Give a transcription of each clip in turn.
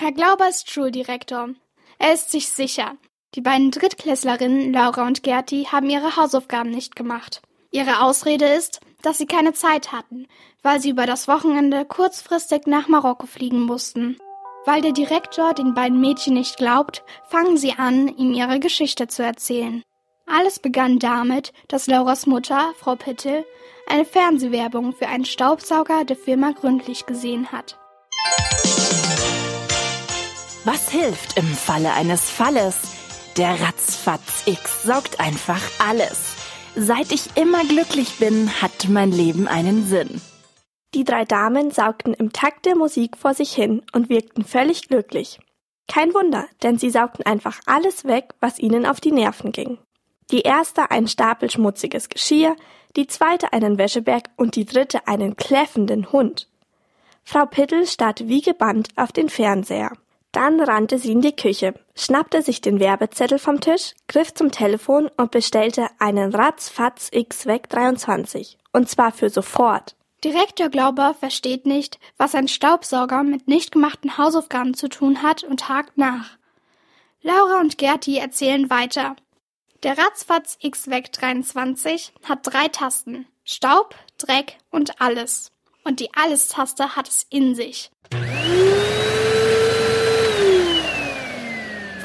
Herr Glauber ist Schuldirektor. Er ist sich sicher. Die beiden Drittklässlerinnen Laura und Gerti haben ihre Hausaufgaben nicht gemacht. Ihre Ausrede ist, dass sie keine Zeit hatten, weil sie über das Wochenende kurzfristig nach Marokko fliegen mussten. Weil der Direktor den beiden Mädchen nicht glaubt, fangen sie an, ihm ihre Geschichte zu erzählen. Alles begann damit, dass Lauras Mutter, Frau Pittel, eine Fernsehwerbung für einen Staubsauger der Firma Gründlich gesehen hat. Was hilft im Falle eines Falles? Der Ratzfatz X saugt einfach alles. Seit ich immer glücklich bin, hat mein Leben einen Sinn. Die drei Damen saugten im Takt der Musik vor sich hin und wirkten völlig glücklich. Kein Wunder, denn sie saugten einfach alles weg, was ihnen auf die Nerven ging. Die erste ein Stapel schmutziges Geschirr, die zweite einen Wäscheberg und die dritte einen kläffenden Hund. Frau Pittel starrte wie gebannt auf den Fernseher. Dann rannte sie in die Küche, schnappte sich den Werbezettel vom Tisch, griff zum Telefon und bestellte einen Ratzfatz X Weg 23. Und zwar für sofort. Direktor Glauber versteht nicht, was ein Staubsauger mit nicht gemachten Hausaufgaben zu tun hat und hakt nach. Laura und Gerti erzählen weiter. Der Ratzfatz X-Weg 23 hat drei Tasten. Staub, Dreck und alles. Und die Alles-Taste hat es in sich.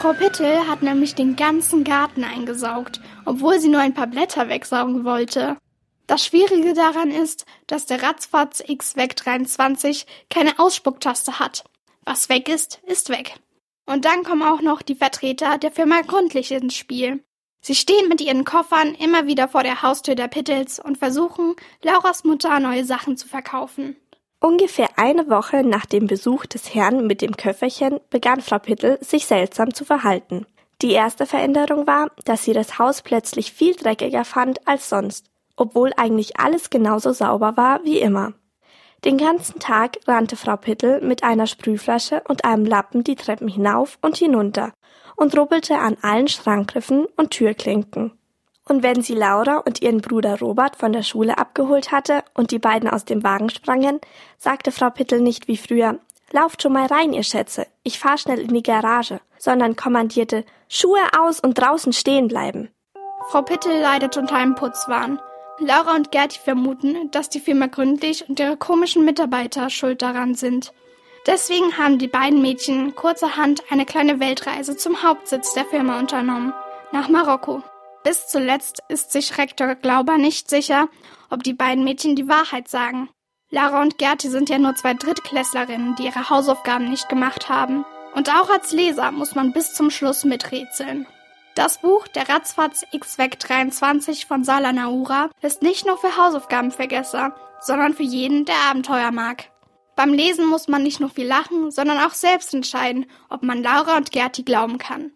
Frau Pittel hat nämlich den ganzen Garten eingesaugt, obwohl sie nur ein paar Blätter wegsaugen wollte. Das Schwierige daran ist, dass der Ratzfatz X-Weg 23 keine Ausspucktaste hat. Was weg ist, ist weg. Und dann kommen auch noch die Vertreter der Firma Gründlich ins Spiel. Sie stehen mit ihren Koffern immer wieder vor der Haustür der Pittels und versuchen, Lauras Mutter neue Sachen zu verkaufen. Ungefähr eine Woche nach dem Besuch des Herrn mit dem Köfferchen begann Frau Pittel sich seltsam zu verhalten. Die erste Veränderung war, dass sie das Haus plötzlich viel dreckiger fand als sonst obwohl eigentlich alles genauso sauber war wie immer. Den ganzen Tag rannte Frau Pittel mit einer Sprühflasche und einem Lappen die Treppen hinauf und hinunter und rubbelte an allen Schrankgriffen und Türklinken. Und wenn sie Laura und ihren Bruder Robert von der Schule abgeholt hatte und die beiden aus dem Wagen sprangen, sagte Frau Pittel nicht wie früher, Lauft schon mal rein, ihr Schätze, ich fahr schnell in die Garage, sondern kommandierte, Schuhe aus und draußen stehen bleiben. Frau Pittel leidet unter einem Putzwahn. Laura und Gerti vermuten, dass die Firma Gründlich und ihre komischen Mitarbeiter schuld daran sind. Deswegen haben die beiden Mädchen kurzerhand eine kleine Weltreise zum Hauptsitz der Firma unternommen, nach Marokko. Bis zuletzt ist sich Rektor Glauber nicht sicher, ob die beiden Mädchen die Wahrheit sagen. Lara und Gerti sind ja nur zwei Drittklässlerinnen, die ihre Hausaufgaben nicht gemacht haben. Und auch als Leser muss man bis zum Schluss miträtseln. Das Buch Der Ratzfatz X-Weg 23 von Sala Naura ist nicht nur für Hausaufgabenvergesser, sondern für jeden, der Abenteuer mag. Beim Lesen muss man nicht nur viel lachen, sondern auch selbst entscheiden, ob man Laura und Gerti glauben kann.